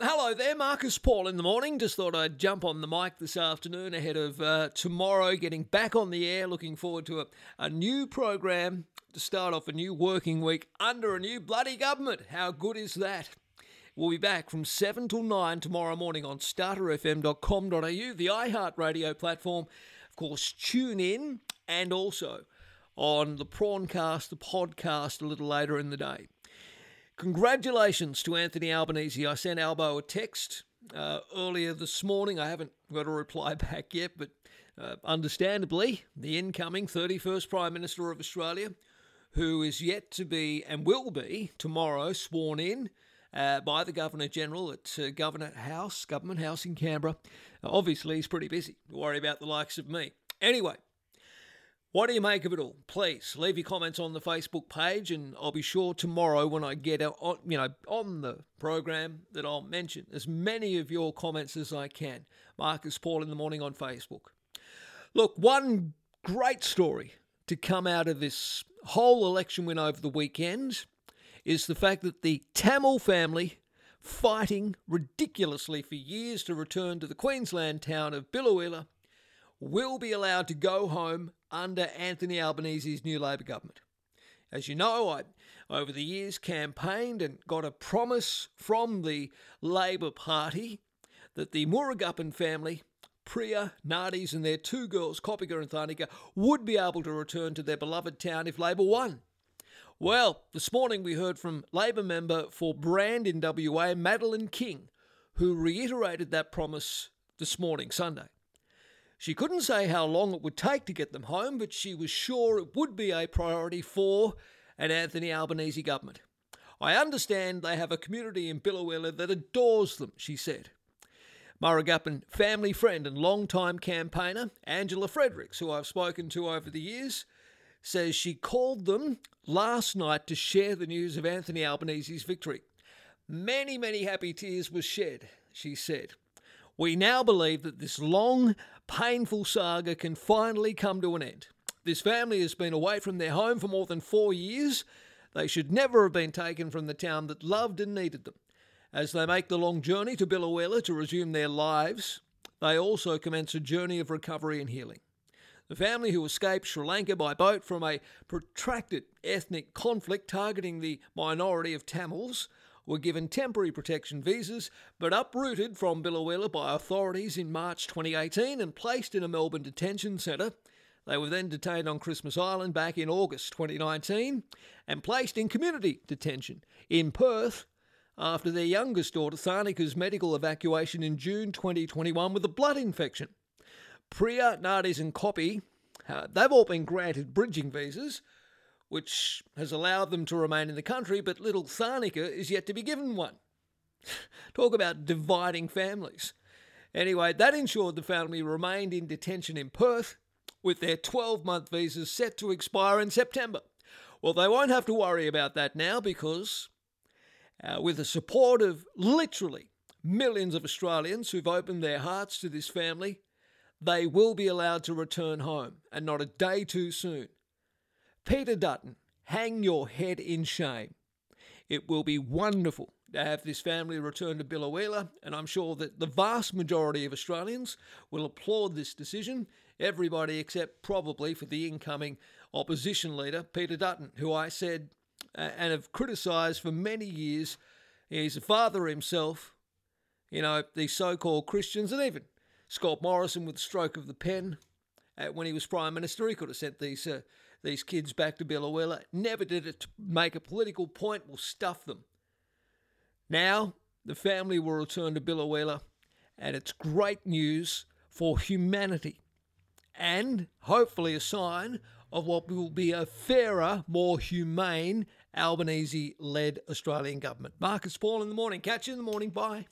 hello there, Marcus Paul in the morning. Just thought I'd jump on the mic this afternoon ahead of uh, tomorrow getting back on the air. Looking forward to a, a new program to start off a new working week under a new bloody government. How good is that? We'll be back from 7 till 9 tomorrow morning on starterfm.com.au, the iHeartRadio platform. Of course, tune in and also on the Prawncast, the podcast, a little later in the day. Congratulations to Anthony Albanese. I sent Albo a text uh, earlier this morning. I haven't got a reply back yet, but uh, understandably, the incoming 31st Prime Minister of Australia, who is yet to be and will be tomorrow sworn in uh, by the Governor General at uh, Government House, Government House in Canberra. Obviously, he's pretty busy. Worry about the likes of me. Anyway, what do you make of it all? Please leave your comments on the Facebook page, and I'll be sure tomorrow when I get on, you know, on the program that I'll mention as many of your comments as I can. Marcus Paul in the morning on Facebook. Look, one great story to come out of this whole election win over the weekend is the fact that the Tamil family, fighting ridiculously for years to return to the Queensland town of Biloela, will be allowed to go home under Anthony Albanese's new Labor government. As you know, I, over the years, campaigned and got a promise from the Labor Party that the Murugappan family, Priya, Nades, and their two girls, Kopika and Tharnicaa, would be able to return to their beloved town if Labor won. Well, this morning we heard from Labor member for Brand in WA, Madeleine King, who reiterated that promise this morning, Sunday. She couldn't say how long it would take to get them home, but she was sure it would be a priority for an Anthony Albanese government. I understand they have a community in Biloela that adores them, she said. Murugappan family friend and long-time campaigner Angela Fredericks, who I've spoken to over the years, says she called them last night to share the news of Anthony Albanese's victory. Many, many happy tears were shed, she said. We now believe that this long, painful saga can finally come to an end. This family has been away from their home for more than four years. They should never have been taken from the town that loved and needed them. As they make the long journey to Biloela to resume their lives, they also commence a journey of recovery and healing. The family who escaped Sri Lanka by boat from a protracted ethnic conflict targeting the minority of Tamils were given temporary protection visas but uprooted from Biloela by authorities in March 2018 and placed in a Melbourne detention centre. They were then detained on Christmas Island back in August 2019 and placed in community detention in Perth after their youngest daughter Tharnicaa's medical evacuation in June 2021 with a blood infection. Priya, Nades, and Copy, uh, they've all been granted bridging visas, which has allowed them to remain in the country, but little Tharnicaa is yet to be given one. Talk about dividing families. Anyway, that ensured the family remained in detention in Perth with their 12 month visas set to expire in September. Well, they won't have to worry about that now because, uh, with the support of literally millions of Australians who've opened their hearts to this family, they will be allowed to return home and not a day too soon. Peter Dutton, hang your head in shame. It will be wonderful to have this family return to Biloela, and I'm sure that the vast majority of Australians will applaud this decision. Everybody except probably for the incoming opposition leader, Peter Dutton, who I said uh, and have criticised for many years. He's a father himself. You know, these so called Christians, and even Scott Morrison with the stroke of the pen. Uh, when he was Prime Minister, he could have sent these uh, these kids back to Biloela. Never did it make a political point. We'll stuff them. Now the family will return to Biloela, and it's great news for humanity, and hopefully a sign of what will be a fairer, more humane Albanese-led Australian government. Marcus Paul in the morning. Catch you in the morning. Bye.